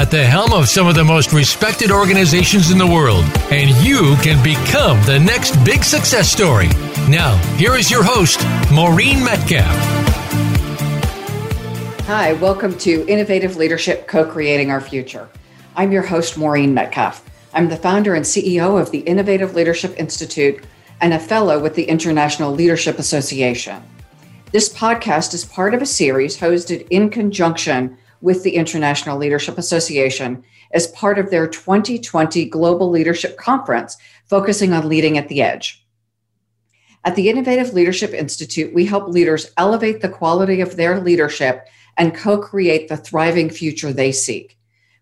at the helm of some of the most respected organizations in the world, and you can become the next big success story. Now, here is your host, Maureen Metcalf. Hi, welcome to Innovative Leadership Co Creating Our Future. I'm your host, Maureen Metcalf. I'm the founder and CEO of the Innovative Leadership Institute and a fellow with the International Leadership Association. This podcast is part of a series hosted in conjunction with the International Leadership Association as part of their 2020 Global Leadership Conference, focusing on leading at the edge. At the Innovative Leadership Institute, we help leaders elevate the quality of their leadership and co create the thriving future they seek.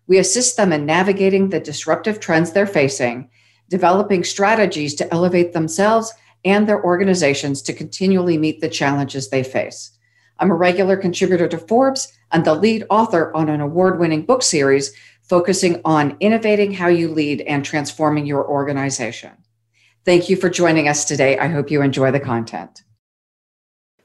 We assist them in navigating the disruptive trends they're facing, developing strategies to elevate themselves and their organizations to continually meet the challenges they face. I'm a regular contributor to Forbes and the lead author on an award winning book series focusing on innovating how you lead and transforming your organization. Thank you for joining us today. I hope you enjoy the content.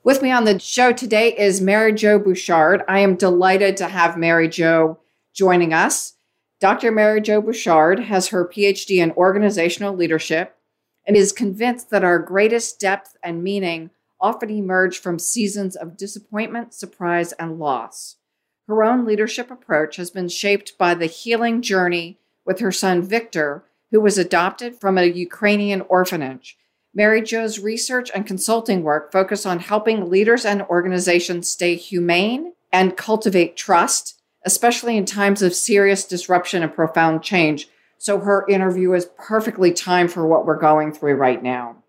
With me on the show today is Mary Jo Bouchard. I am delighted to have Mary Jo joining us. Dr. Mary Jo Bouchard has her PhD in organizational leadership and is convinced that our greatest depth and meaning often emerge from seasons of disappointment, surprise, and loss. Her own leadership approach has been shaped by the healing journey with her son Victor, who was adopted from a Ukrainian orphanage. Mary Jo's research and consulting work focus on helping leaders and organizations stay humane and cultivate trust, especially in times of serious disruption and profound change, so her interview is perfectly timed for what we're going through right now.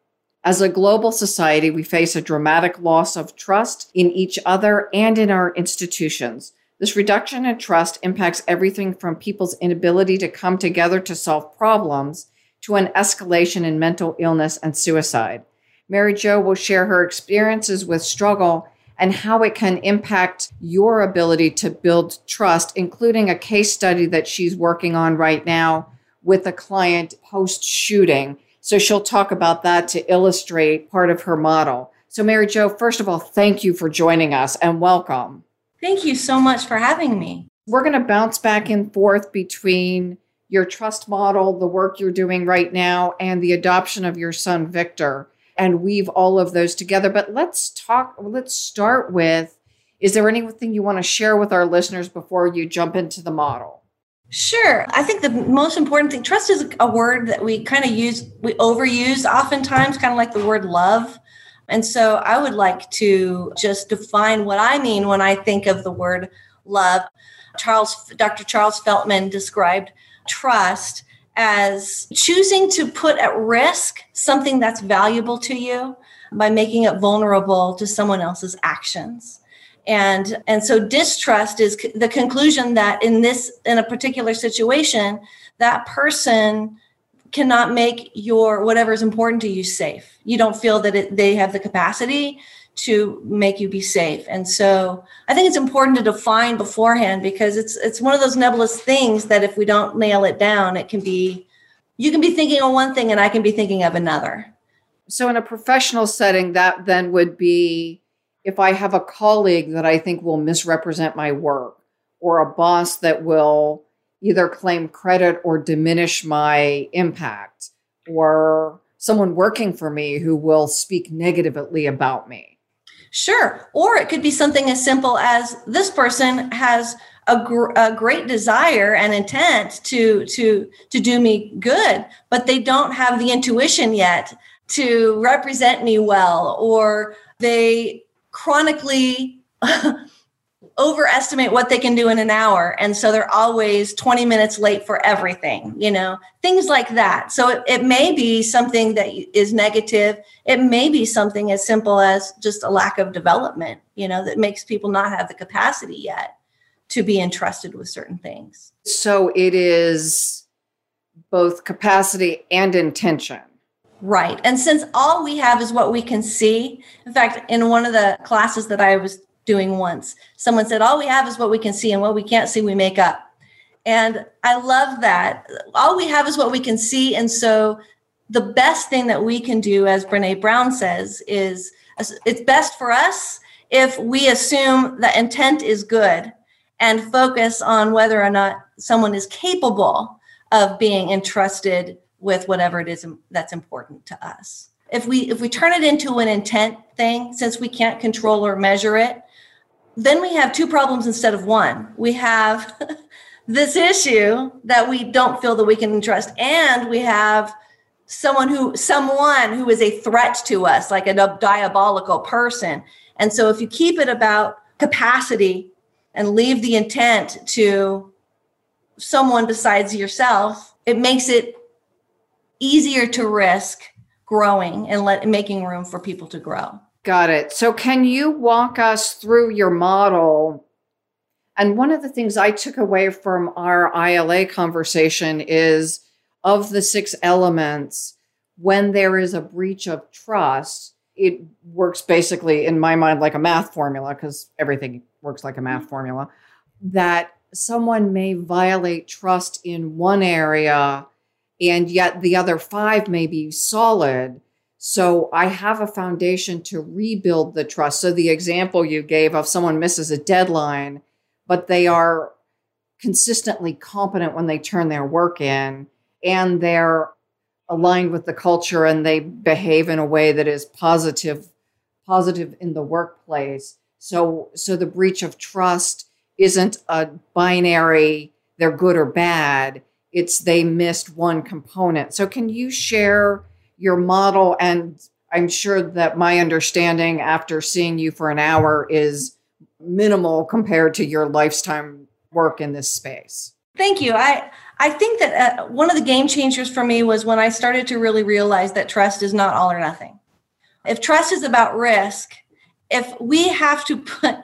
As a global society, we face a dramatic loss of trust in each other and in our institutions. This reduction in trust impacts everything from people's inability to come together to solve problems to an escalation in mental illness and suicide. Mary Jo will share her experiences with struggle and how it can impact your ability to build trust, including a case study that she's working on right now with a client post shooting. So she'll talk about that to illustrate part of her model. So, Mary Jo, first of all, thank you for joining us and welcome. Thank you so much for having me. We're going to bounce back and forth between your trust model, the work you're doing right now, and the adoption of your son, Victor, and weave all of those together. But let's talk, let's start with is there anything you want to share with our listeners before you jump into the model? Sure. I think the most important thing, trust is a word that we kind of use, we overuse oftentimes, kind of like the word love. And so I would like to just define what I mean when I think of the word love. Charles, Dr. Charles Feltman described trust as choosing to put at risk something that's valuable to you by making it vulnerable to someone else's actions and and so distrust is the conclusion that in this in a particular situation that person cannot make your whatever is important to you safe. You don't feel that it, they have the capacity to make you be safe. And so i think it's important to define beforehand because it's it's one of those nebulous things that if we don't nail it down it can be you can be thinking of one thing and i can be thinking of another. So in a professional setting that then would be if I have a colleague that I think will misrepresent my work or a boss that will either claim credit or diminish my impact or someone working for me who will speak negatively about me. Sure. Or it could be something as simple as this person has a, gr- a, great desire and intent to to to do me good, but they don't have the intuition yet to represent me well, or they chronically overestimate what they can do in an hour. And so they're always 20 minutes late for everything you know things like that. So it, it may be something that is negative. It may be something as simple as just a lack of development you know that makes people not have the capacity yet to be entrusted with certain things. So it is both capacity and intention Right. And since all we have is what we can see, in fact, in one of the classes that I was doing once, someone said, All we have is what we can see, and what we can't see, we make up. And I love that. All we have is what we can see. And so the best thing that we can do, as Brene Brown says, is it's best for us if we assume that intent is good and focus on whether or not someone is capable of being entrusted with whatever it is that's important to us. If we if we turn it into an intent thing, since we can't control or measure it, then we have two problems instead of one. We have this issue that we don't feel that we can trust, and we have someone who someone who is a threat to us, like a diabolical person. And so if you keep it about capacity and leave the intent to someone besides yourself, it makes it easier to risk growing and let making room for people to grow. Got it. So can you walk us through your model? And one of the things I took away from our ILA conversation is of the six elements, when there is a breach of trust, it works basically in my mind like a math formula because everything works like a math mm-hmm. formula that someone may violate trust in one area and yet the other five may be solid. So I have a foundation to rebuild the trust. So the example you gave of someone misses a deadline, but they are consistently competent when they turn their work in and they're aligned with the culture and they behave in a way that is positive positive in the workplace. So so the breach of trust isn't a binary they're good or bad it's they missed one component. So, can you share your model? And I'm sure that my understanding after seeing you for an hour is minimal compared to your lifetime work in this space. Thank you. I I think that uh, one of the game changers for me was when I started to really realize that trust is not all or nothing. If trust is about risk, if we have to put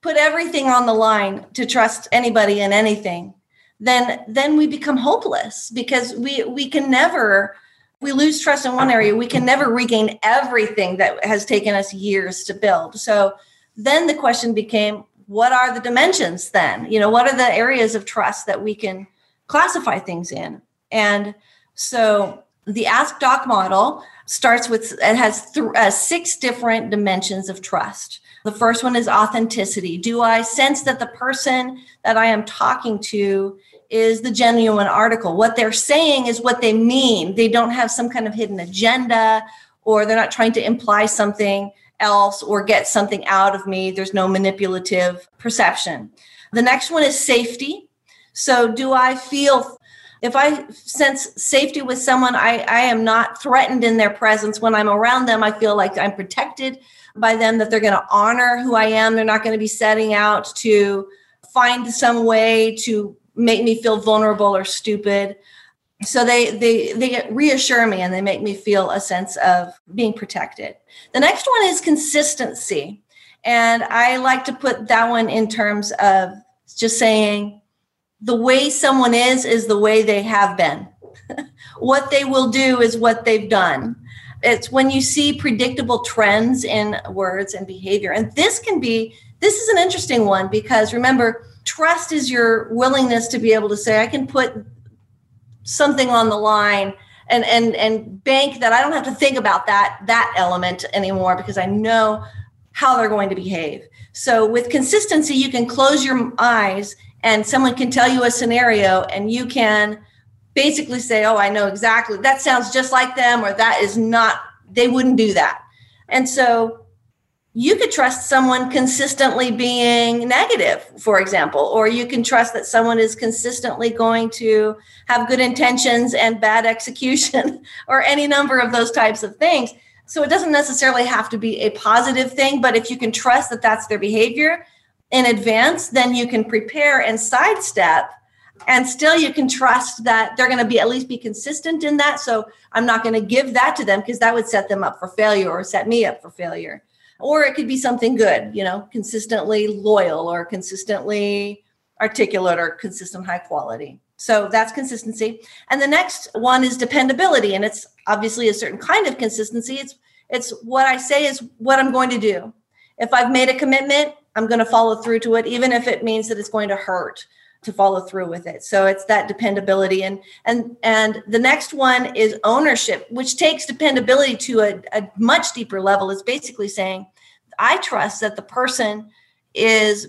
put everything on the line to trust anybody and anything, then then we become hopeless because we we can never we lose trust in one area. We can never regain everything that has taken us years to build. So then the question became what are the dimensions then? You know what are the areas of trust that we can classify things in? And so the ask doc model starts with it has th- uh, six different dimensions of trust. The first one is authenticity. Do i sense that the person that i am talking to is the genuine article. What they're saying is what they mean. They don't have some kind of hidden agenda or they're not trying to imply something else or get something out of me. There's no manipulative perception. The next one is safety. So, do I feel if I sense safety with someone, I, I am not threatened in their presence. When I'm around them, I feel like I'm protected by them, that they're going to honor who I am. They're not going to be setting out to find some way to make me feel vulnerable or stupid. So they they they reassure me and they make me feel a sense of being protected. The next one is consistency. And i like to put that one in terms of just saying the way someone is is the way they have been. What they will do is what they've done. It's when you see predictable trends in words and behavior. And this can be this is an interesting one because remember trust is your willingness to be able to say i can put something on the line and and and bank that i don't have to think about that that element anymore because i know how they're going to behave. So with consistency you can close your eyes and someone can tell you a scenario and you can basically say oh i know exactly. That sounds just like them or that is not they wouldn't do that. And so you could trust someone consistently being negative, for example, or you can trust that someone is consistently going to have good intentions and bad execution, or any number of those types of things. So it doesn't necessarily have to be a positive thing, but if you can trust that that's their behavior in advance, then you can prepare and sidestep. And still, you can trust that they're going to be at least be consistent in that. So I'm not going to give that to them because that would set them up for failure or set me up for failure or it could be something good you know consistently loyal or consistently articulate or consistent high quality So that's consistency. And the next one is dependability. And it's obviously a certain kind of consistency. It's it's what I say is what I'm going to do. If I've made a commitment, I'm going to follow through to it, even if it means that it's going to hurt to follow through with it. So it's that dependability. And and and the next one is ownership, which takes dependability to a, a much deeper level. It's basically saying, I trust that the person is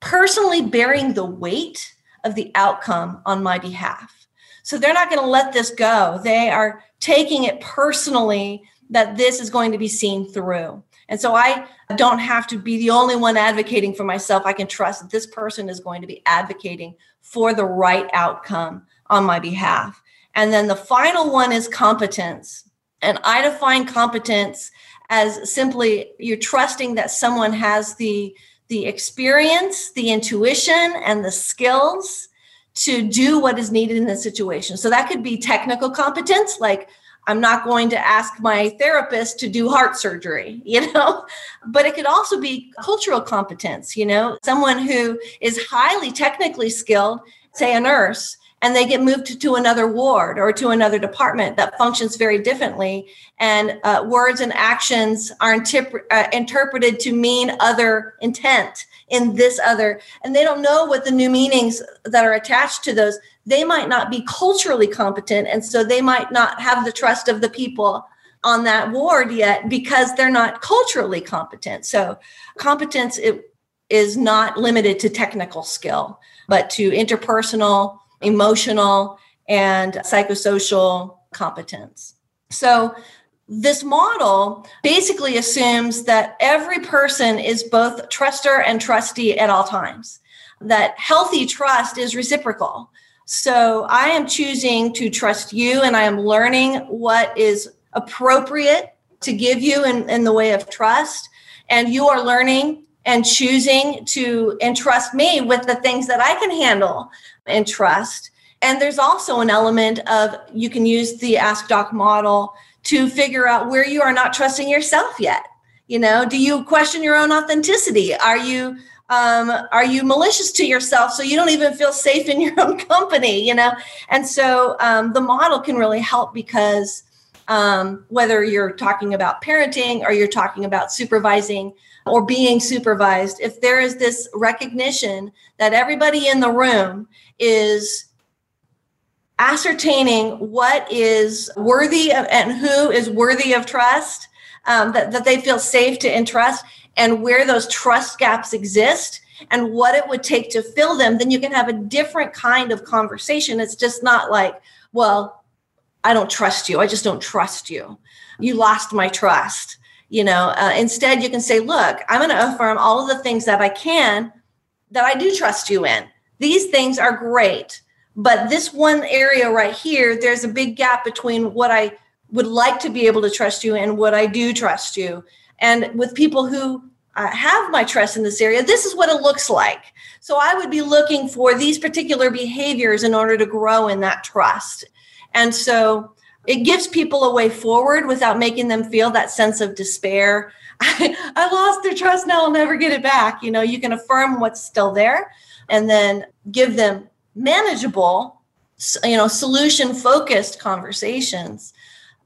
personally bearing the weight of the outcome on my behalf. So they're not going to let this go. They are taking it personally that this is going to be seen through. And so I don't have to be the only one advocating for myself. I can trust that this person is going to be advocating for the right outcome on my behalf. And then the final one is competence. And I define competence as simply you're trusting that someone has the the experience, the intuition, and the skills to do what is needed in the situation. So that could be technical competence, like I'm not going to ask my therapist to do heart surgery, you know, but it could also be cultural competence, you know, someone who is highly technically skilled, say a nurse, and they get moved to, another ward or to another department that functions very differently. And uh, words and actions are uh, interpreted to mean other intent in this other, and they don't know what the new meanings that are attached to those. They might not be culturally competent, and so they might not have the trust of the people on that ward yet because they're not culturally competent. So, competence it, is not limited to technical skill, but to interpersonal emotional, and psychosocial competence. So, this model basically assumes that every person is both truster and trustee at all times, that healthy trust is reciprocal. So, I am choosing to trust you, and I am learning what is appropriate to give you in, in the way of trust. And you are learning and choosing to entrust me with the things that I can handle and trust. And there's also an element of you can use the Ask Doc model to figure out where you are not trusting yourself yet. You know, do you question your own authenticity? Are you um, are you malicious to yourself so you don't even feel safe in your own company? You know, and so um, the model can really help because um, whether you're talking about parenting or you're talking about supervising or being supervised, if there is this recognition that everybody in the room is ascertaining what is worthy of, and who is worthy of trust, um, that, that they feel safe to entrust, and where those trust gaps exist and what it would take to fill them, then you can have a different kind of conversation. It's just not like, well, I don't trust you. I just don't trust you. You lost my trust. You know, uh, instead, you can say, look, I'm going to affirm all of the things that I can that I do trust you in. These things are great. But this one area right here, there's a big gap between what I would like to be able to trust you and what I do trust you. And with people who uh, have my trust in this area, this is what it looks like. So I would be looking for these particular behaviors in order to grow in that trust. And so it gives people a way forward without making them feel that sense of despair. I, I lost their trust now, I'll never get it back. You know, you can affirm what's still there and then give them manageable you know solution focused conversations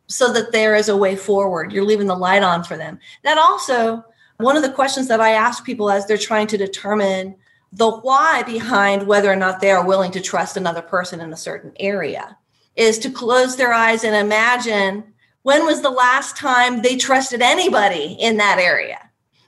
so that there is a way forward you're leaving the light on for them that also one of the questions that i ask people as they're trying to determine the why behind whether or not they are willing to trust another person in a certain area is to close their eyes and imagine when was the last time they trusted anybody in that area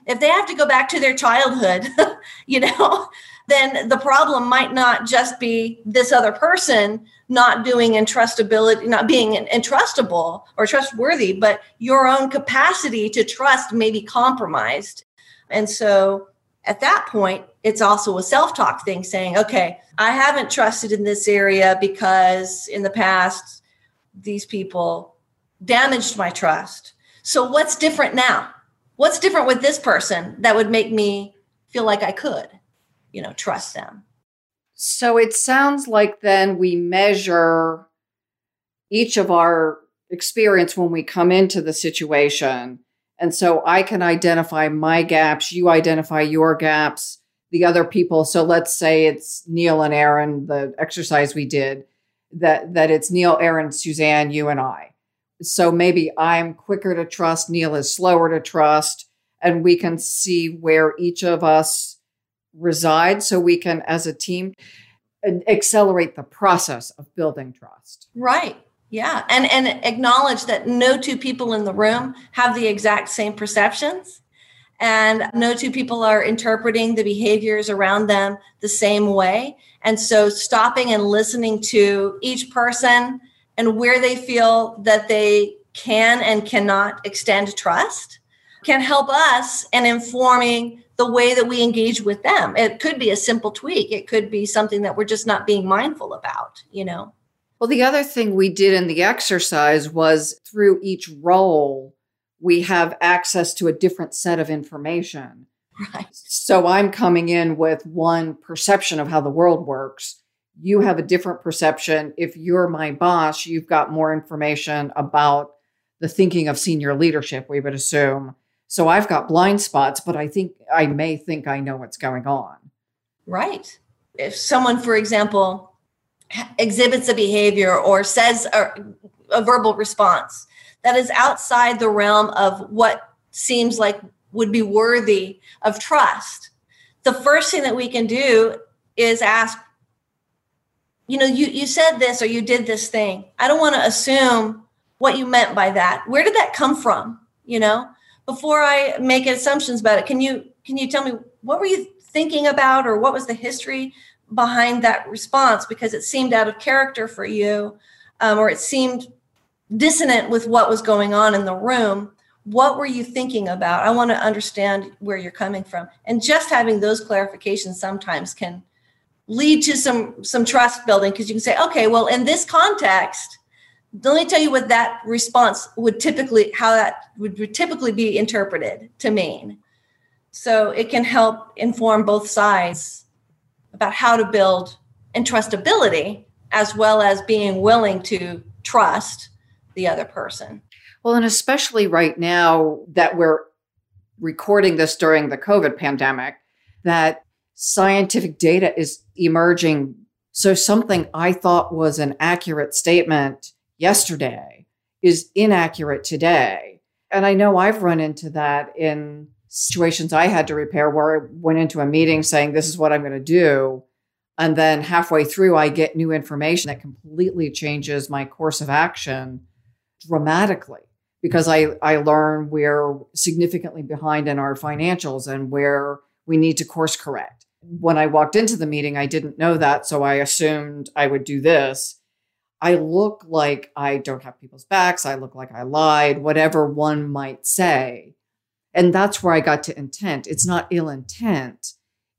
if they have to go back to their childhood you know then the problem might not just be this other person not doing entrustability, not being entrustable or trustworthy, but your own capacity to trust may be compromised. And so at that point, it's also a self talk thing saying, okay, I haven't trusted in this area because in the past, these people damaged my trust. So what's different now? What's different with this person that would make me feel like I could? you know trust them so it sounds like then we measure each of our experience when we come into the situation and so i can identify my gaps you identify your gaps the other people. So let's say it's Neil and Aaron, the exercise we did, that that it's Neil, Aaron, Suzanne, you and I. So maybe I'm quicker to trust, Neil is slower to trust, and we can see where each of us reside so we can as a team accelerate the process of building trust. Right. Yeah. And and acknowledge that no two people in the room have the exact same perceptions and no two people are interpreting the behaviors around them the same way. And so stopping and listening to each person and where they feel that they can and cannot extend trust can help us in informing the way that we engage with them. It could be a simple tweak, it could be something that we're just not being mindful about, you know. Well, the other thing we did in the exercise was through each role, we have access to a different set of information. Right. So I'm coming in with one perception of how the world works. You have a different perception. If you're my boss, you've got more information about the thinking of senior leadership, we would assume. So I've got blind spots, but I think I may think I know what's going on. Right. If someone, for example, exhibits a behavior or says a, a verbal response that is outside the realm of what seems like would be worthy of trust, the first thing that we can do is ask, you know, you, you said this or you did this thing. I don't want to assume what you meant by that. Where did that come from? You know, before I make assumptions about it, can you can you tell me what were you thinking about or what was the history behind that response because it seemed out of character for you um, or it seemed dissonant with what was going on in the room what were you thinking about? I want to understand where you're coming from. And just having those clarifications sometimes can lead to some some trust building because you can say okay well in this context let me tell you what that response would typically how that would typically be interpreted to mean. So it can help inform both sides about how to build entrustability as well as being willing to trust the other person well and especially right now that we're recording this during the covid pandemic that scientific data is emerging so something i thought was an accurate statement yesterday is inaccurate today. And I know I've run into that in situations I had to repair where I went into a meeting saying, This is what I'm going to do. And then halfway through, I get new information that completely changes my course of action dramatically because I, I learn we're significantly behind in our financials and where we need to course correct. When I walked into the meeting, I didn't know that. So I assumed I would do this. I look like I don't have people's backs. I look like I lied, whatever one might say. And that's where I got to intent. It's not ill intent,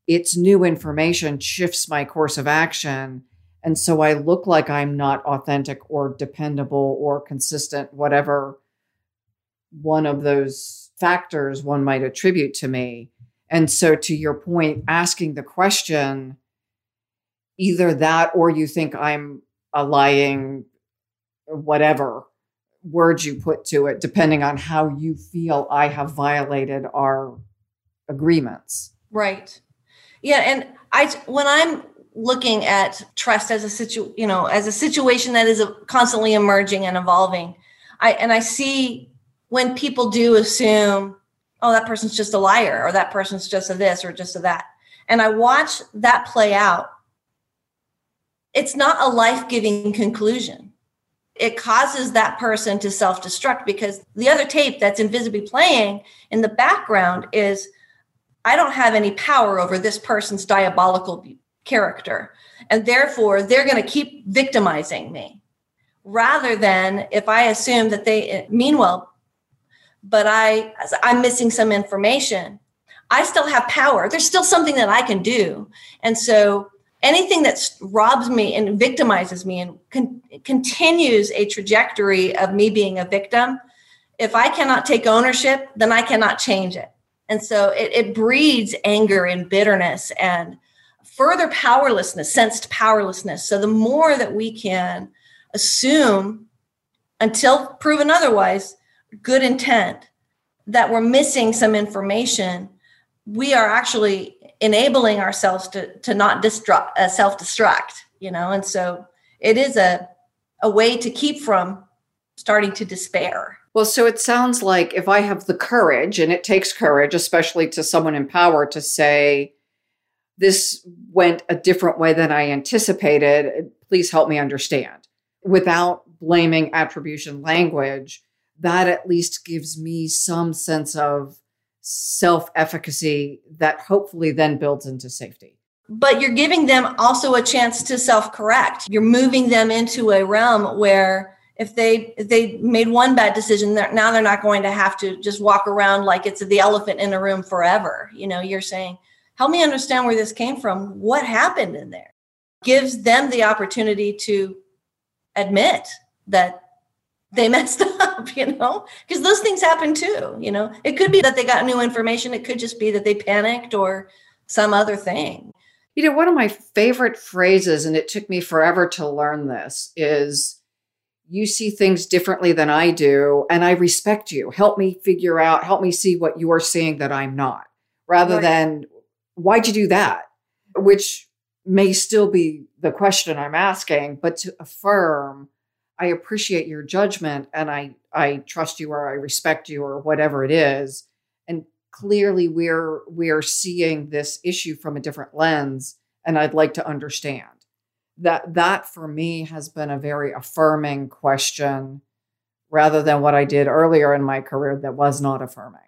it's new information shifts my course of action. And so I look like I'm not authentic or dependable or consistent, whatever one of those factors one might attribute to me. And so, to your point, asking the question, either that or you think I'm a lying whatever words you put to it, depending on how you feel I have violated our agreements. Right. Yeah. And I, when I'm looking at trust as a situ, you know, as a situation that is constantly emerging and evolving, I, and I see when people do assume, oh, that person's just a liar or that person's just a this or just a that. And I watch that play out it's not a life giving conclusion. It causes that person to self destruct because the other tape that's invisibly playing in the background is I don't have any power over this person's diabolical character. And therefore, they're going to keep victimizing me rather than if I assume that they eh, mean well, but I, I'm missing some information. I still have power. There's still something that I can do. And so anything that robs me and victimizes me and con- continues a trajectory of me being a victim if i cannot take ownership then i cannot change it. And so it, it breeds anger and bitterness and further powerlessness sensed powerlessness. So the more that we can assume until proven otherwise good intent that we're missing some information we are actually enabling ourselves to to not destruct uh, self-destruct you know? And so it is a a way to keep from starting to despair. Well so it sounds like if i have the courage and it takes courage especially to someone in power to say this went a different way than i anticipated. Please help me understand. Without blaming attribution language that at least gives me some sense of self efficacy that hopefully then builds into safety. But you're giving them also a chance to self correct. You're moving them into a realm where if they if they made one bad decision, they're, now they're not going to have to just walk around like it's the elephant in the room forever. You know, you're saying, help me understand where this came from. What happened in there? Gives them the opportunity to admit that they messed up, you know, because those things happen too. You know, it could be that they got new information, it could just be that they panicked or some other thing. You know, one of my favorite phrases, and it took me forever to learn this, is you see things differently than I do, and I respect you. Help me figure out, help me see what you're seeing that I'm not, rather right. than why'd you do that? Which may still be the question I'm asking, but to affirm I appreciate your judgment and I I trust you or I respect you or whatever it is. And clearly we're we're seeing this issue from a different lens and I'd like to understand. That that for me has been a very affirming question rather than what I did earlier in my career that was not affirming.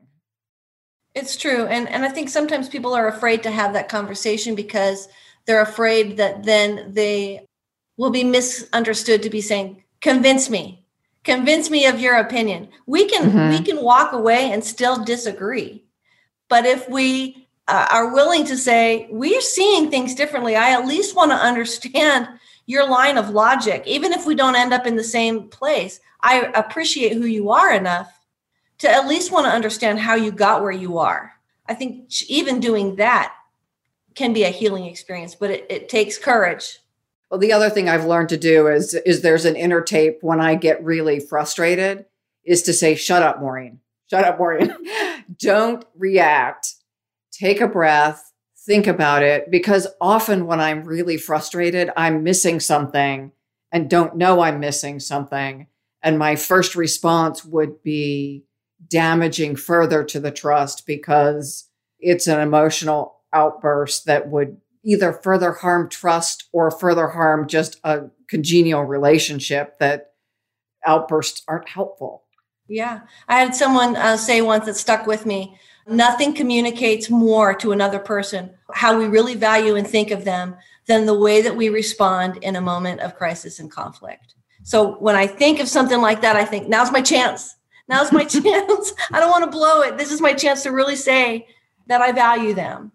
It's true. And and I think sometimes people are afraid to have that conversation because they're afraid that then they will be misunderstood to be saying convince me. Convince me of your opinion. We can mm-hmm. we can walk away and still disagree. But if we uh, are willing to say we're seeing things differently i at least want to understand your line of logic. Even if we don't end up in the same place i appreciate who you are enough to at least want to understand how you got where you are. I think even doing that can be a healing experience but it, it takes courage well, the other thing I've learned to do is is there's an inner tape when I get really frustrated is to say, "Shut up, Maureen. Shut up, Maureen. Don't react. Take a breath. Think about it." Because often when I'm really frustrated, I'm missing something and don't know I'm missing something, and my first response would be damaging further to the trust because it's an emotional outburst that would either further harm trust or further harm just a congenial relationship that outbursts aren't helpful. Yeah. I had someone uh, say once that stuck with me nothing communicates more to another person how we really value and think of them than the way that we respond in a moment of crisis and conflict. So when I think of something like that, I think, now's my chance. Now's my chance. I don't want to blow it. This is my chance to really say that I value them.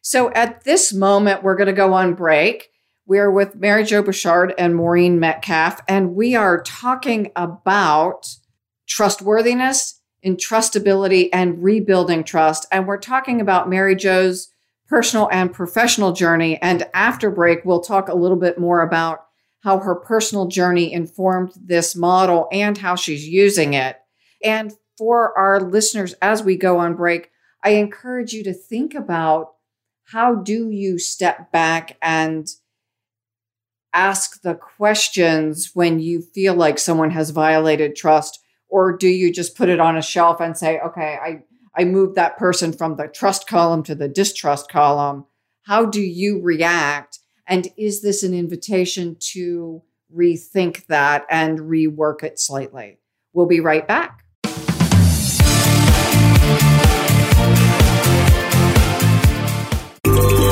So at this moment, we're going to go on break. We're with Mary Jo Bouchard and Maureen Metcalf, and we are talking about trustworthiness, entrustability, and rebuilding trust. And we're talking about Mary Jo's personal and professional journey. And after break, we'll talk a little bit more about how her personal journey informed this model and how she's using it. And for our listeners, as we go on break, I encourage you to think about how do you step back and ask the questions when you feel like someone has violated trust? Or do you just put it on a shelf and say okay i i moved that person from the trust column to the distrust column. How do you react? And is this an invitation to rethink that and rework it slightly? We'll be right back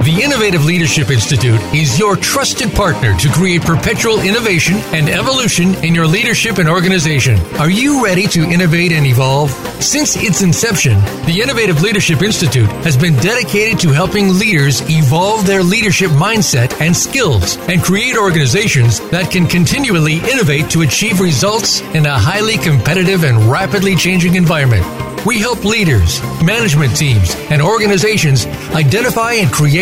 The Innovative Leadership Institute is your trusted partner to create perpetual innovation and evolution in your leadership and organization. Are you ready to innovate and evolve? Since its inception, the Innovative Leadership Institute has been dedicated to helping leaders evolve their leadership mindset and skills and create organizations that can continually innovate to achieve results in a highly competitive and rapidly changing environment. We help leaders, management teams, and organizations identify and create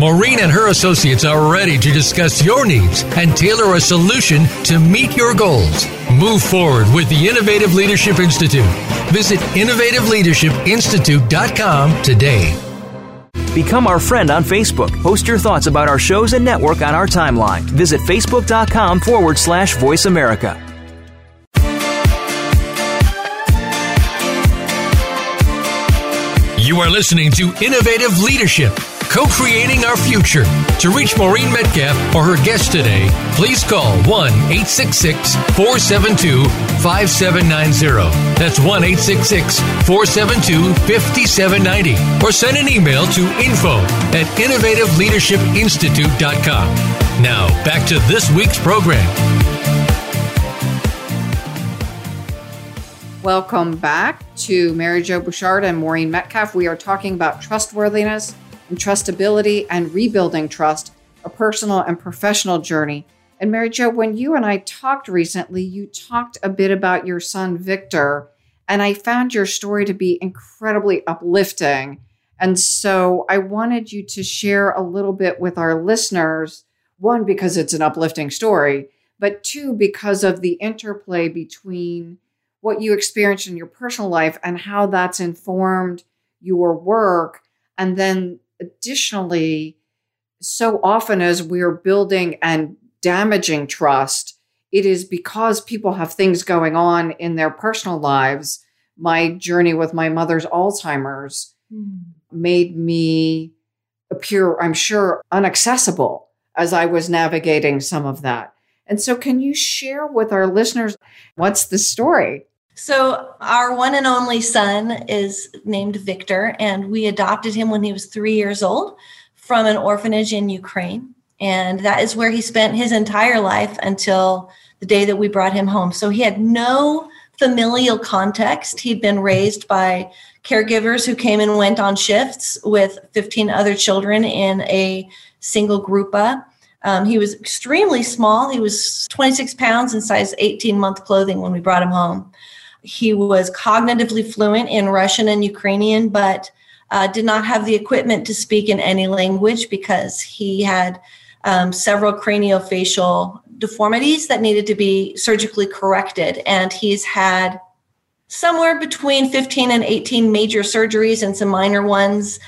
Maureen and her associates are ready to discuss your needs and tailor a solution to meet your goals. Move forward with the Innovative Leadership Institute. Visit innovativeleadershipinstitute.com today. Become our friend on Facebook. Post your thoughts about our shows and network on our timeline. Visit facebook.com forward slash voice America. You are listening to Innovative Leadership, co creating our future. To reach Maureen Metcalf or her guest today, please call 1 866 472 5790. That's 1 866 472 5790. Or send an email to info at innovativeleadershipinstitute.com. Now, back to this week's program. Welcome back to Mary Jo Bouchard and Maureen Metcalf. We are talking about trustworthiness and trustability and rebuilding trust, a personal and professional journey. And Mary Jo, when you and I talked recently, you talked a bit about your son Victor, and I found your story to be incredibly uplifting. And so I wanted you to share a little bit with our listeners, one, because it's an uplifting story, but two, because of the interplay between what you experienced in your personal life and how that's informed your work. And then additionally, so often as we're building and damaging trust, it is because people have things going on in their personal lives. My journey with my mother's Alzheimer's mm. made me appear, I'm sure, unaccessible as I was navigating some of that. And so, can you share with our listeners what's the story? So, our one and only son is named Victor, and we adopted him when he was three years old from an orphanage in Ukraine. And that is where he spent his entire life until the day that we brought him home. So, he had no familial context. He'd been raised by caregivers who came and went on shifts with 15 other children in a single grupa. Um, he was extremely small. He was 26 pounds in size 18 month clothing when we brought him home. He was cognitively fluent in Russian and Ukrainian, but uh, did not have the equipment to speak in any language because he had um, several craniofacial deformities that needed to be surgically corrected. And he's had somewhere between 15 and 18 major surgeries and some minor ones.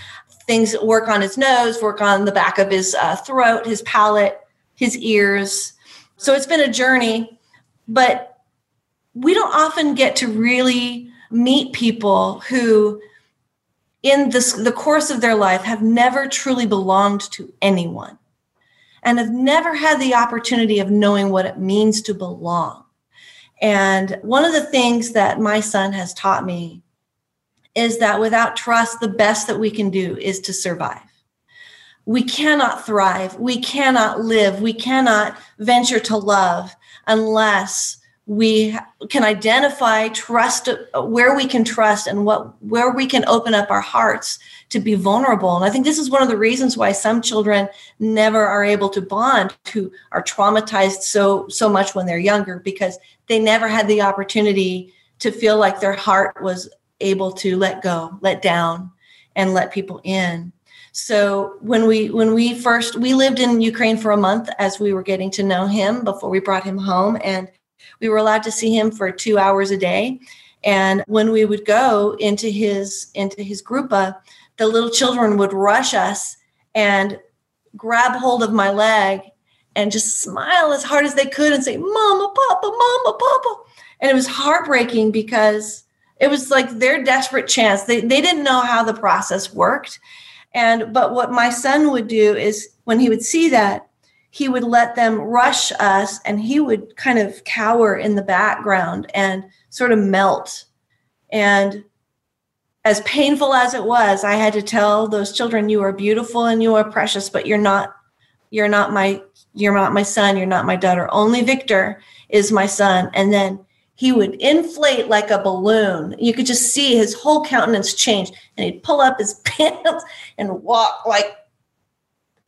Things work on his nose, work on the back of his uh, throat, his palate, his ears. So it's been a journey. But we don't often get to really meet people who in this, the course of their life have never truly belonged to anyone and have never had the opportunity of knowing what it means to belong. And one of the things that my son has taught me is that without trust, the best that we can do is to survive. We cannot thrive, we cannot live, we cannot venture to love unless we can identify trust where we can trust and what where we can open up our hearts to be vulnerable. And i think this is one of the reasons why some children never are able to bond who are traumatized so so much when they're younger because they never had the opportunity to feel like their heart was able to let go let down and let people in. So when we when we first we lived in ukraine for a month as we were getting to know him before we brought him home. And we were allowed to see him for two hours a day. And when we would go into his into his grupa, the little children would rush us and grab hold of my leg and just smile as hard as they could and say, Mama, Papa, Mama, Papa. And it was heartbreaking because it was like their desperate chance. They, they didn't know how the process worked. And but what my son would do is when he would see that, he would let them rush us and he would kind of cower in the background and sort of melt. And as painful as it was, I had to tell those children, you are beautiful and you are precious, but you're not you're not my you're not my son you're not my daughter. Only victor is my son. And then he would inflate like a balloon. You could just see his whole countenance change and he'd pull up his pants and walk like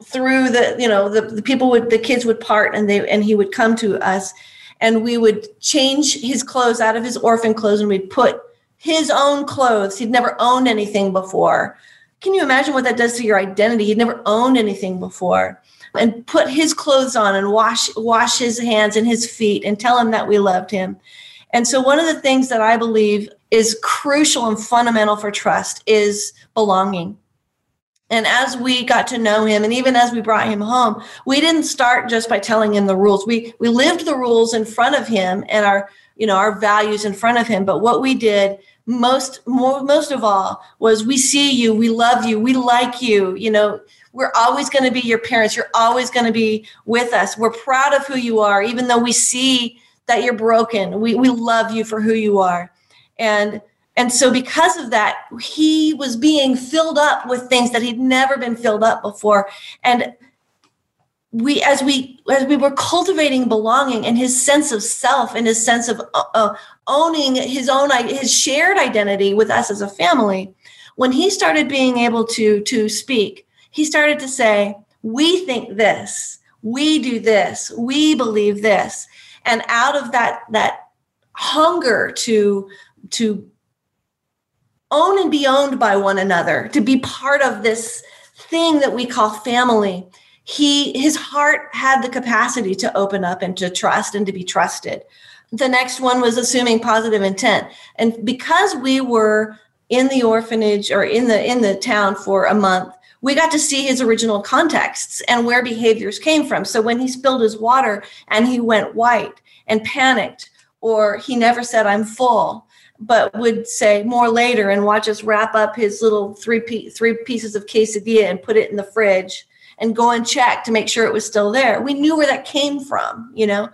through the you know the, the people would the kids would part and they and he would come to us and we would change his clothes out of his orphan clothes and we'd put his own clothes. He'd never owned anything before. Can you imagine what that does to your identity? He'd never owned anything before. And put his clothes on and wash wash his hands and his feet and tell him that we loved him. And so one of the things that i believe is crucial and fundamental for trust is belonging and as we got to know him and even as we brought him home, we didn't start just by telling him the rules. We we lived the rules in front of him and our, you know, our values in front of him. But what we did most more, most of all was we see you, we love you, we like you, you know, we're always going to be your parents. You're always going to be with us. We're proud of who you are, even though we see that you're broken. We, we love you for who you are. And and so, because of that, he was being filled up with things that he'd never been filled up before. And we, as we, as we were cultivating belonging and his sense of self and his sense of uh, uh owning his own, his shared identity with us as a family, when he started being able to to speak, he started to say, "We think this, we do this, we believe this," and out of that that hunger to to own and be owned by one another, to be part of this thing that we call family. He his heart had the capacity to open up and to trust and to be trusted. The next one was assuming positive intent. And because we were in the orphanage or in the in the town for a month, we got to see his original contexts and where behaviors came from. So when he spilled his water and he went white and panicked, or he never said, I'm full, but would say more later and watch us wrap up his little three three pieces of quesadilla and put it in the fridge and go and check to make sure it was still there. We knew where that came from, you know.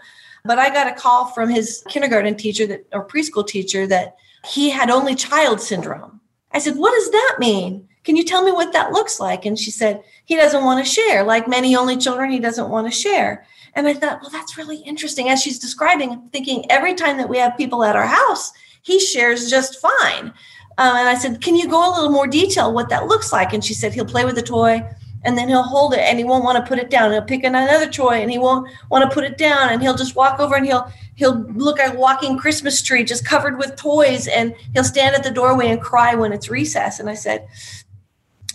But I got a call from his kindergarten teacher that or preschool teacher that he had only child syndrome. I said, "What does that mean? Can you tell me what that looks like?" And she said, "He doesn't want to share. Like many only children, he doesn't want to share." And I thought, "Well, that's really interesting." As she's describing, thinking every time that we have people at our house, he shares just fine. Um, and I said, Can you go a little more detail what that looks like? And she said, He'll play with the toy and then he'll hold it and he won't want to put it down. He'll pick another toy and he won't want to put it down and he'll just walk over and he'll he'll look like a walking Christmas tree just covered with toys and he'll stand at the doorway and cry when it's recess. And I said,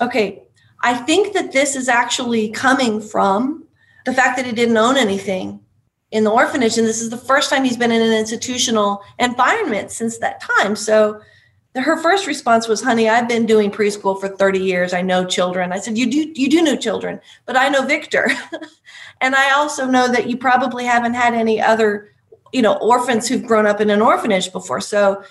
Okay, I think that this is actually coming from the fact that he didn't own anything in the orphanage and this is the first time he's been in an institutional environment since that time. So her first response was honey i've been doing preschool for 30 years. I know children. I said you do you do know children but i know victor. And i also know that you probably haven't had any other you know orphans who've grown up in an orphanage before. So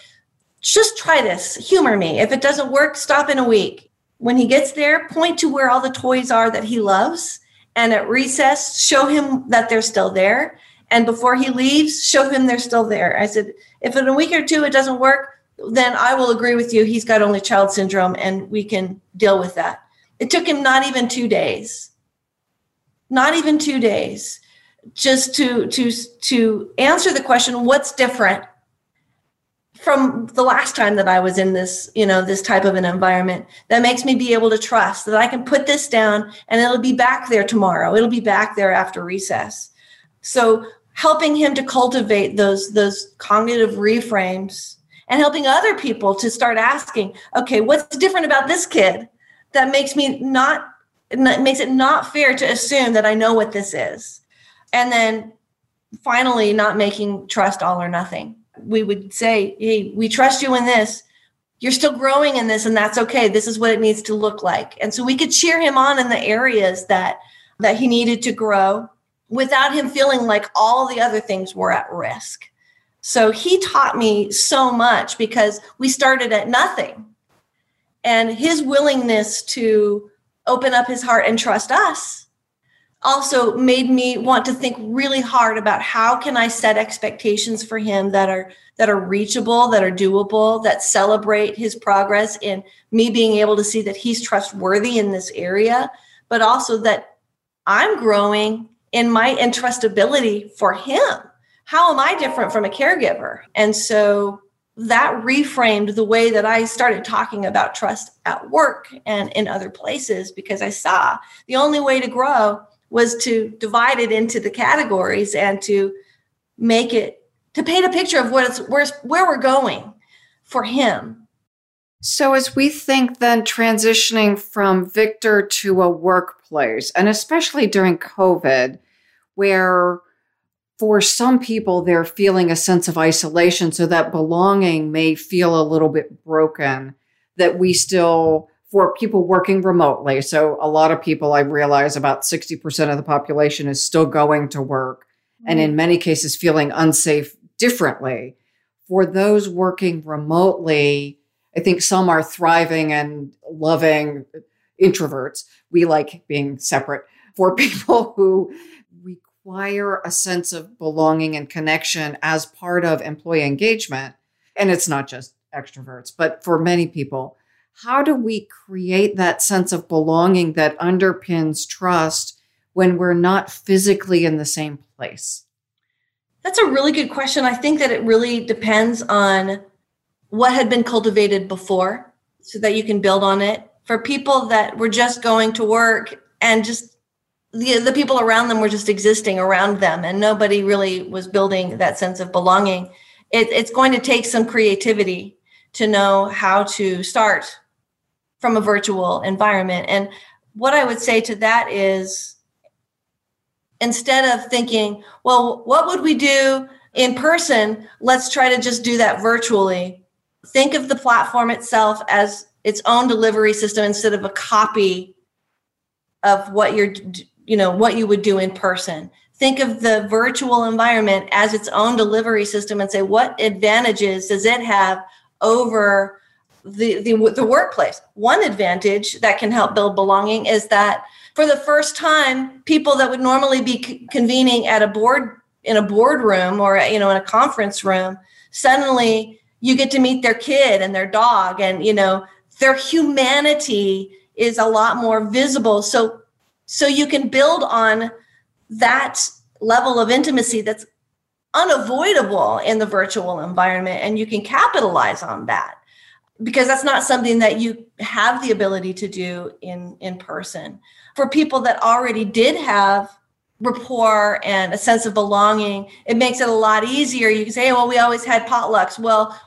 just try this. Humor me. If it doesn't work stop in a week. When he gets there point to where all the toys are that he loves and at recess show him that they're still there and before he leaves, show him they're still there. I said, if in a week or two it doesn't work, then I will agree with you. He's got only child syndrome and we can deal with that. It took him not even two days, not even two days, just to to to answer the question, what's different from the last time that I was in this, you know, this type of an environment that makes me be able to trust that I can put this down and it'll be back there tomorrow. It'll be back there after recess. So helping him to cultivate those those cognitive reframes and helping other people to start asking okay what's different about this kid that makes me not makes it not fair to assume that i know what this is? And then finally not making trust all or nothing. We would say hey we trust you in this. You're still growing in this and that's okay. This is what it needs to look like. And so we could cheer him on in the areas that that he needed to grow without him feeling like all the other things were at risk. So he taught me so much because we started at nothing. And his willingness to open up his heart and trust us also made me want to think really hard about how can I set expectations for him that are that are reachable, that are doable, that celebrate his progress in me being able to see that he's trustworthy in this area, but also that I'm growing in my entrustability for him. How am I different from a caregiver? And so that reframed the way that I started talking about trust at work and in other places because I saw the only way to grow was to divide it into the categories and to make it to paint a picture of what it's where, where we're going for him. So as we think then transitioning from Victor to a workplace and especially during COVID where for some people, they're feeling a sense of isolation. So that belonging may feel a little bit broken, that we still, for people working remotely. So a lot of people, I realize about 60% of the population is still going to work mm-hmm. and in many cases feeling unsafe differently. For those working remotely, I think some are thriving and loving introverts. We like being separate. For people who require a sense of belonging and connection as part of employee engagement. And it's not just extroverts, but for many people, how do we create that sense of belonging that underpins trust when we're not physically in the same place? That's a really good question. I think that it really depends on what had been cultivated before so that you can build on it. For people that were just going to work and just the, the people around them were just existing around them and nobody really was building that sense of belonging it, it's going to take some creativity to know how to start from a virtual environment. And what i would say to that is instead of thinking well what would we do in person? Let's try to just do that virtually think of the platform itself as its own delivery system instead of a copy of what you're you know what you would do in person. Think of the virtual environment as its own delivery system and say what advantages does it have over the, the, the workplace? One advantage that can help build belonging is that for the first time people that would normally be c- convening at a board in a boardroom or you know in a conference room suddenly you get to meet their kid and their dog and you know their humanity is a lot more visible. So so you can build on that level of intimacy that's unavoidable in the virtual environment and you can capitalize on that because that's not something that you have the ability to do in in person. For people that already did have rapport and a sense of belonging it makes it a lot easier. You can say well we always had potlucks. Well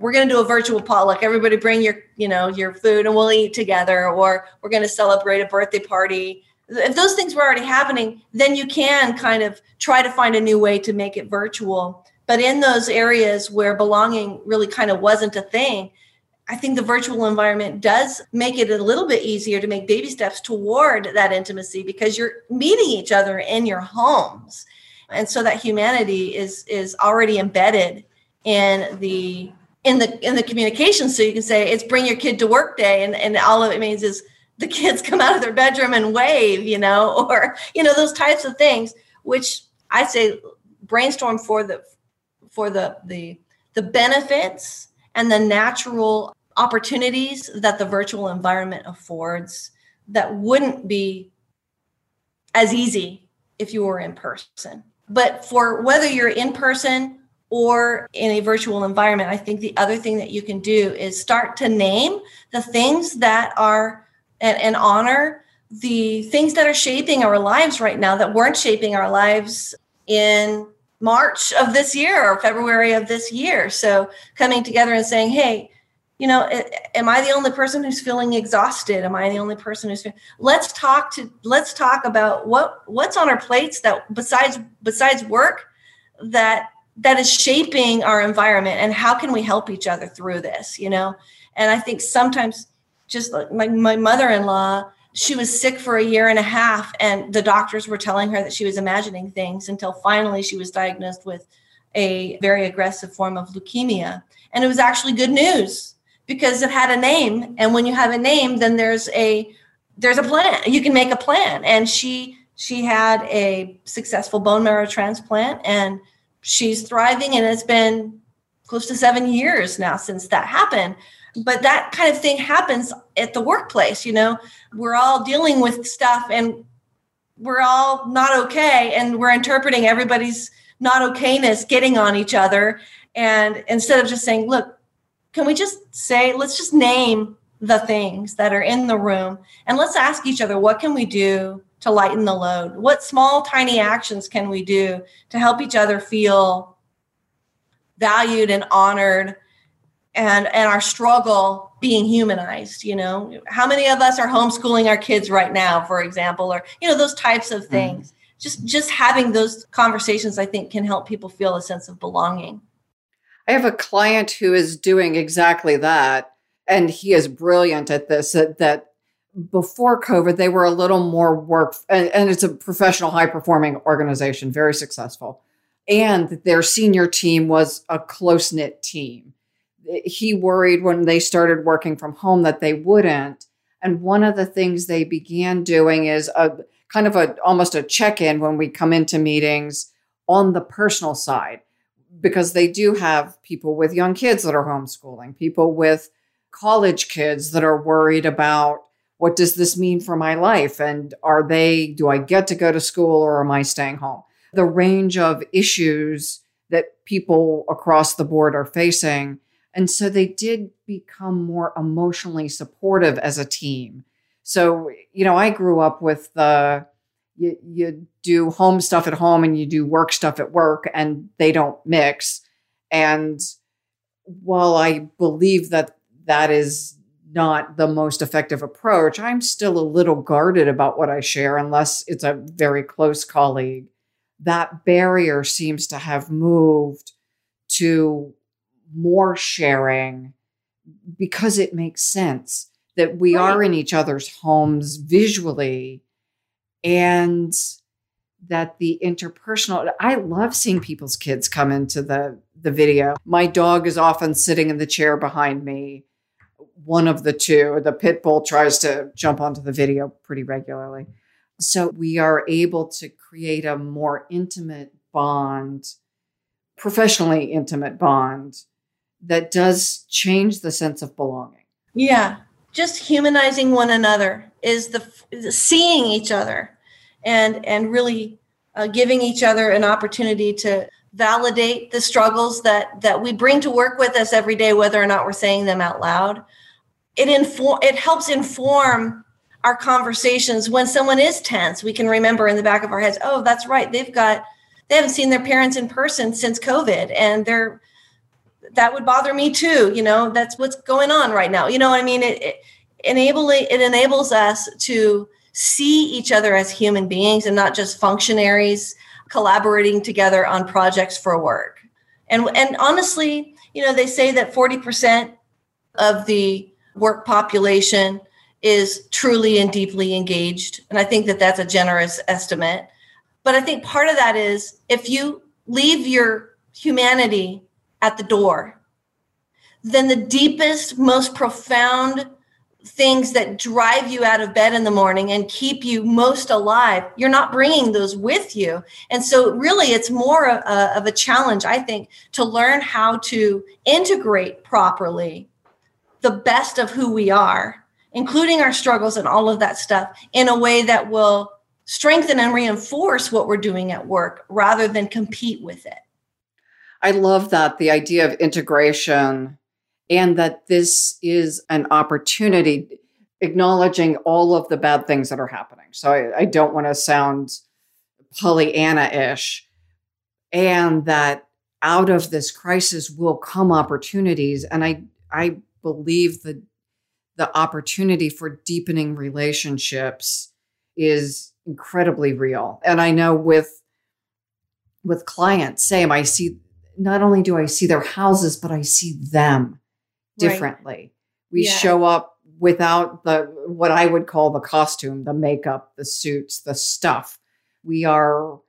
we're going to do a virtual potluck everybody bring your you know your food and we'll eat together or we're going to celebrate a birthday party if those things were already happening, then you can kind of try to find a new way to make it virtual. But in those areas where belonging really kind of wasn't a thing, I think the virtual environment does make it a little bit easier to make baby steps toward that intimacy because you're meeting each other in your homes. And so that humanity is is already embedded in the in the in the communication. So you can say it's bring your kid to work day and, and all of it means is the kids come out of their bedroom and wave, you know, or you know those types of things, which I say brainstorm for the for the the the benefits and the natural opportunities that the virtual environment affords that wouldn't be as easy if you were in person. But for whether you're in person or in a virtual environment, I think the other thing that you can do is start to name the things that are and, and honor the things that are shaping our lives right now that weren't shaping our lives in March of this year or February of this year. So coming together and saying, hey, you know, am I the only person who's feeling exhausted? Am I the only person who's feeling, let's talk to let's talk about what what's on our plates that besides besides work that that is shaping our environment and how can we help each other through this, you know? And I think sometimes just like my, my mother-in-law she was sick for a year and a half and the doctors were telling her that she was imagining things until finally she was diagnosed with a very aggressive form of leukemia. And it was actually good news because it had a name and when you have a name then there's a there's a plan. You can make a plan. And she she had a successful bone marrow transplant and she's thriving and it's been close to 7 years now since that happened. But that kind of thing happens at the workplace you know? We're all dealing with stuff and we're all not okay and we're interpreting everybody's not okayness getting on each other. And instead of just saying look can we just say let's just name the things that are in the room and let's ask each other what can we do to lighten the load what small tiny actions can we do to help each other feel valued and honored and and our struggle being humanized you know how many of us are homeschooling our kids right now for example or you know those types of mm-hmm. things mm. just just having those conversations i think can help people feel a sense of belonging i have a client who is doing exactly that and he is brilliant at this that, that before covid they were a little more work and, and it's a professional high performing organization very successful and their senior team was a close knit team he worried when they started working from home that they wouldn't. And one of the things they began doing is a kind of a almost a check-in when we come into meetings on the personal side because they do have people with young kids that are homeschooling, people with college kids that are worried about what does this mean for my life and are they do I get to go to school or am I staying home? The range of issues that people across the board are facing and so they did become more emotionally supportive as a team. So, you know, I grew up with the you, you do home stuff at home and you do work stuff at work, and they don't mix. And while I believe that that is not the most effective approach, I'm still a little guarded about what I share unless it's a very close colleague. That barrier seems to have moved to more sharing because it makes sense that we right. are in each other's homes visually and that the interpersonal I love seeing people's kids come into the the video. My dog is often sitting in the chair behind me. One of the two, the pit bull tries to jump onto the video pretty regularly. So we are able to create a more intimate bond, professionally intimate bond that does change the sense of belonging. Yeah, just humanizing one another is the, seeing each other and and really uh, giving each other an opportunity to validate the struggles that that we bring to work with us every day whether or not we're saying them out loud. It inform it helps inform our conversations. When someone is tense we can remember in the back of our heads oh that's right. They've got they haven't seen their parents in person since covid and they're that would bother me too. You know that's what's going on right now. You know what i mean? It, it enabling it enables us to see each other as human beings and not just functionaries collaborating together on projects for work. And and honestly you know they say that 40% of the work population is truly and deeply engaged and i think that that's a generous estimate. But i think part of that is if you leave your humanity at the door, then the deepest, most profound things that drive you out of bed in the morning and keep you most alive, you're not bringing those with you. And so, really, it's more a, of a challenge, I think, to learn how to integrate properly the best of who we are, including our struggles and all of that stuff, in a way that will strengthen and reinforce what we're doing at work rather than compete with it. I love that the idea of integration and that this is an opportunity, acknowledging all of the bad things that are happening. So I, I don't want to sound Pollyanna ish, and that out of this crisis will come opportunities. And I, I believe that the opportunity for deepening relationships is incredibly real. And I know with with clients, same. I see not only do I see their houses, but I see them differently. Right. We yeah. show up without the what I would call the costume, the makeup, the suits, the stuff. We are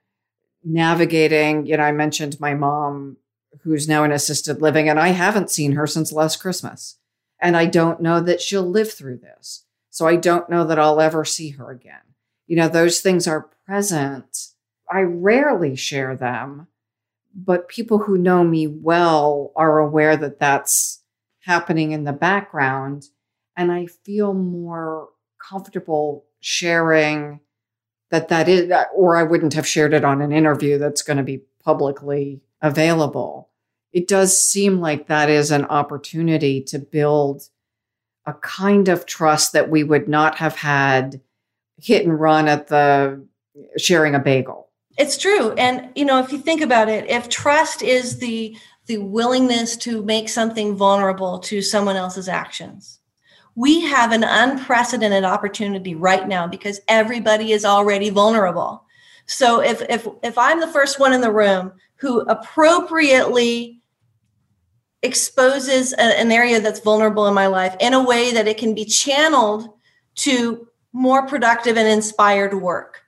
navigating, you know, I mentioned my mom who's now in assisted living and I haven't seen her since last Christmas. And I don't know that she'll live through this. So I don't know that I'll ever see her again. You know, those things are present. I rarely share them but people who know me well are aware that that's happening in the background. And I feel more comfortable sharing that that is, or I wouldn't have shared it on an interview that's going to be publicly available. It does seem like that is an opportunity to build a kind of trust that we would not have had hit and run at the sharing a bagel. It's true. And you know, if you think about it, if trust is the the willingness to make something vulnerable to someone else's actions, we have an unprecedented opportunity right now because everybody is already vulnerable. So if if if I'm the first one in the room who appropriately exposes a, an area that's vulnerable in my life in a way that it can be channeled to more productive and inspired work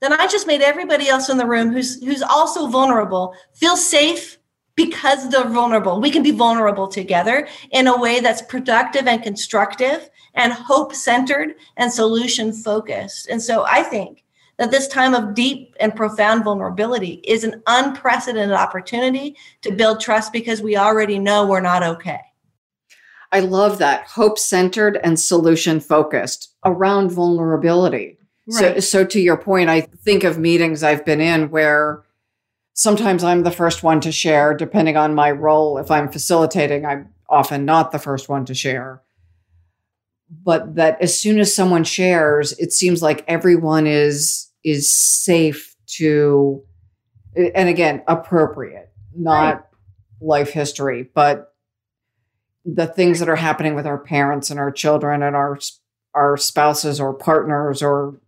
then i just made everybody else in the room who's who's also vulnerable feel safe because they're vulnerable we can be vulnerable together in a way that's productive and constructive and hope centered and solution focused and so i think that this time of deep and profound vulnerability is an unprecedented opportunity to build trust because we already know we're not okay. I love that hope centered and solution focused around vulnerability. Right. So, so to your point, I think of meetings I've been in where sometimes I'm the first one to share, depending on my role. If I'm facilitating, I'm often not the first one to share. But that as soon as someone shares, it seems like everyone is is safe to and again appropriate not right. life history but the things that are happening with our parents and our children and our our spouses or partners or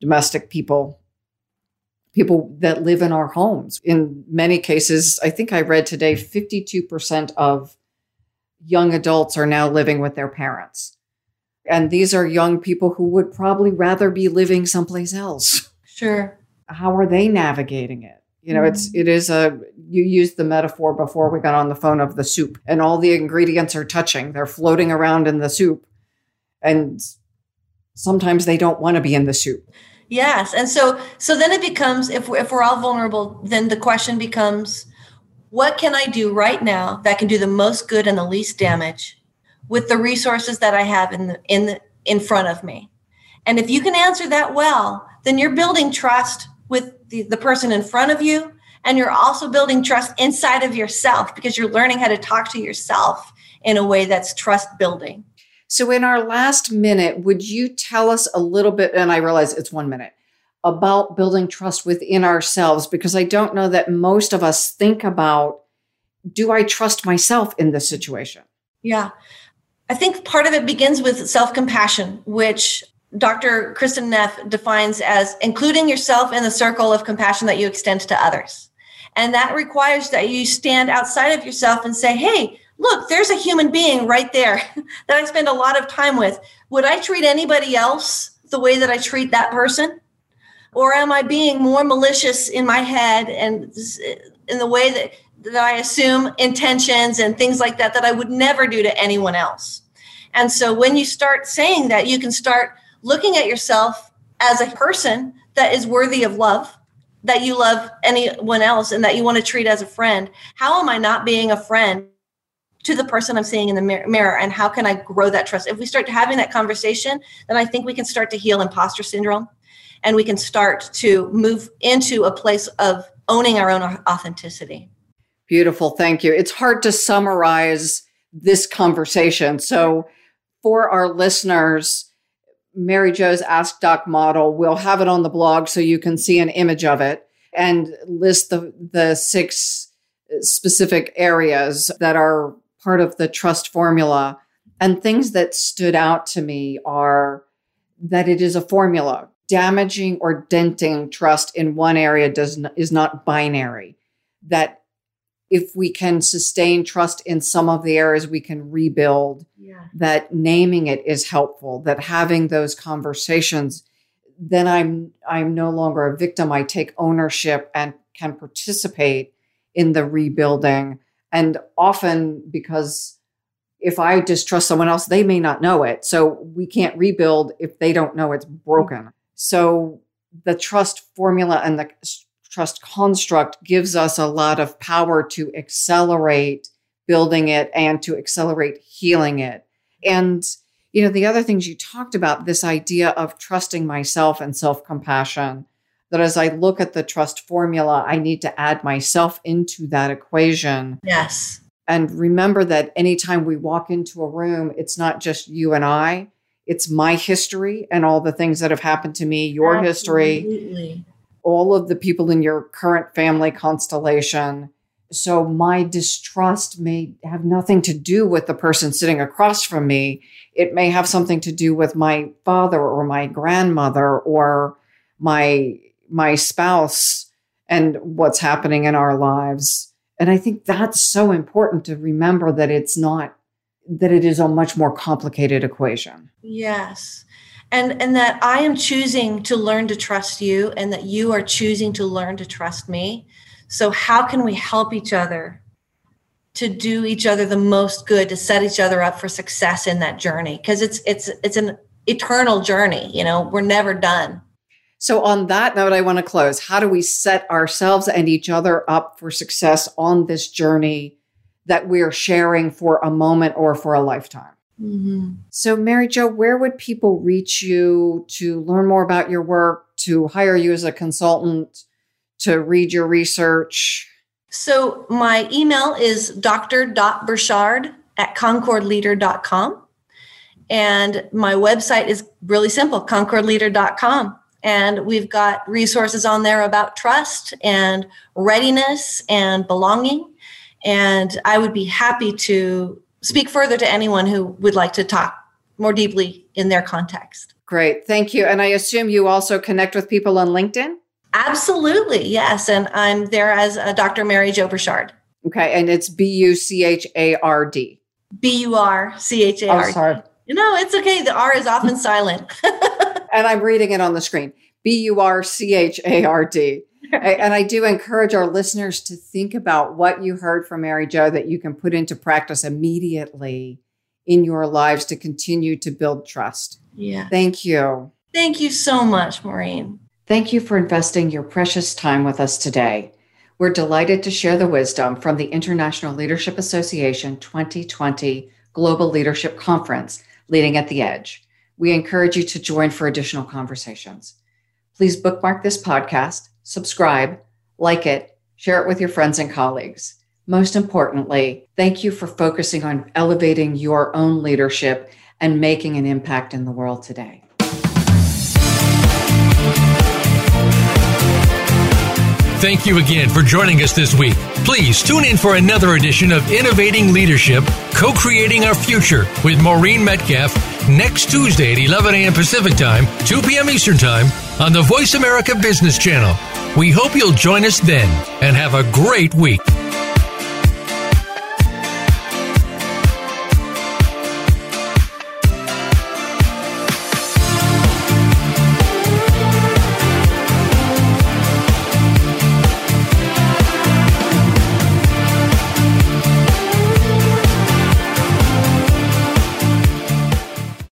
domestic people people that live in our homes in many cases i think i read today 52% of young adults are now living with their parents and these are young people who would probably rather be living someplace else. Sure. How are they navigating it? You know, mm-hmm. it's it is a you used the metaphor before we got on the phone of the soup and all the ingredients are touching. They're floating around in the soup. And sometimes they don't want to be in the soup. Yes. And so so then it becomes if we're, if we're all vulnerable, then the question becomes what can I do right now that can do the most good and the least damage with the resources that I have in the, in the, in front of me. And if you can answer that well, then you're building trust with the, the person in front of you and you're also building trust inside of yourself because you're learning how to talk to yourself in a way that's trust building. So, in our last minute, would you tell us a little bit? And I realize it's one minute about building trust within ourselves because I don't know that most of us think about do I trust myself in this situation? Yeah. I think part of it begins with self compassion, which Dr. Kristin Neff defines as including yourself in the circle of compassion that you extend to others. And that requires that you stand outside of yourself and say, hey, look, there's a human being right there that I spend a lot of time with. Would I treat anybody else the way that I treat that person? Or am I being more malicious in my head and in the way that that I assume intentions and things like that that I would never do to anyone else. And so when you start saying that, you can start looking at yourself as a person that is worthy of love, that you love anyone else and that you want to treat as a friend. How am I not being a friend to the person I'm seeing in the mirror and how can I grow that trust? If we start having that conversation, then I think we can start to heal imposter syndrome and we can start to move into a place of owning our own authenticity. Beautiful. Thank you. It's hard to summarize this conversation. So, for our listeners, Mary Jo's Ask Doc model, we'll have it on the blog so you can see an image of it and list the, the six specific areas that are part of the trust formula. And things that stood out to me are that it is a formula. Damaging or denting trust in one area does not, is not binary. That if we can sustain trust in some of the areas we can rebuild yeah. that naming it is helpful that having those conversations then i'm i'm no longer a victim i take ownership and can participate in the rebuilding and often because if i distrust someone else they may not know it. So we can't rebuild if they don't know it's broken. Mm-hmm. So the trust formula and the trust construct gives us a lot of power to accelerate building it and to accelerate healing it. And, You know, the other things you talked about, this idea of trusting myself and self compassion, that as I look at the trust formula, I need to add myself into that equation. Yes. And remember that anytime we walk into a room, it's not just you and I, it's my history and all the things that have happened to me, your Absolutely. history, all of the people in your current family constellation. So my distrust may have nothing to do with the person sitting across from me. It may have something to do with my father or my grandmother or my my spouse and what's happening in our lives. And I think that's so important to remember that it's not that it is a much more complicated equation. Yes. And and that I am choosing to learn to trust you and that you are choosing to learn to trust me. So how can we help each other to do each other the most good to set each other up for success in that journey because it's it's it's an eternal journey, you know, we're never done. So, on that note, I want to close. How do we set ourselves and each other up for success on this journey that we're sharing for a moment or for a lifetime? Mm-hmm. So, Mary Jo, where would people reach you to learn more about your work, to hire you as a consultant, to read your research? So, my email is dr.burchard at concordleader.com. And my website is really simple concordleader.com. And we've got resources on there about trust and readiness and belonging. And I would be happy to speak further to anyone who would like to talk more deeply in their context. Great. Thank you. And I assume you also connect with people on LinkedIn? Absolutely. Yes. And I'm there as Dr. Mary Jo Burchard. Okay. And it's B U C H A R D. B U R C H A R D. Oh, sorry. No, it's okay. The R is often silent. and I'm reading it on the screen. B U R C H A R D. And I do encourage our listeners to think about what you heard from Mary Jo that you can put into practice immediately in your lives to continue to build trust. Yeah. Thank you. Thank you so much, Maureen. Thank you for investing your precious time with us today. We're delighted to share the wisdom from the International Leadership Association 2020 Global Leadership Conference, Leading at the Edge. We encourage you to join for additional conversations. Please bookmark this podcast, subscribe, like it, share it with your friends and colleagues. Most importantly, thank you for focusing on elevating your own leadership and making an impact in the world today. Thank you again for joining us this week. Please tune in for another edition of Innovating Leadership, Co Creating Our Future with Maureen Metcalf next Tuesday at 11 a.m. Pacific Time, 2 p.m. Eastern Time on the Voice America Business Channel. We hope you'll join us then and have a great week.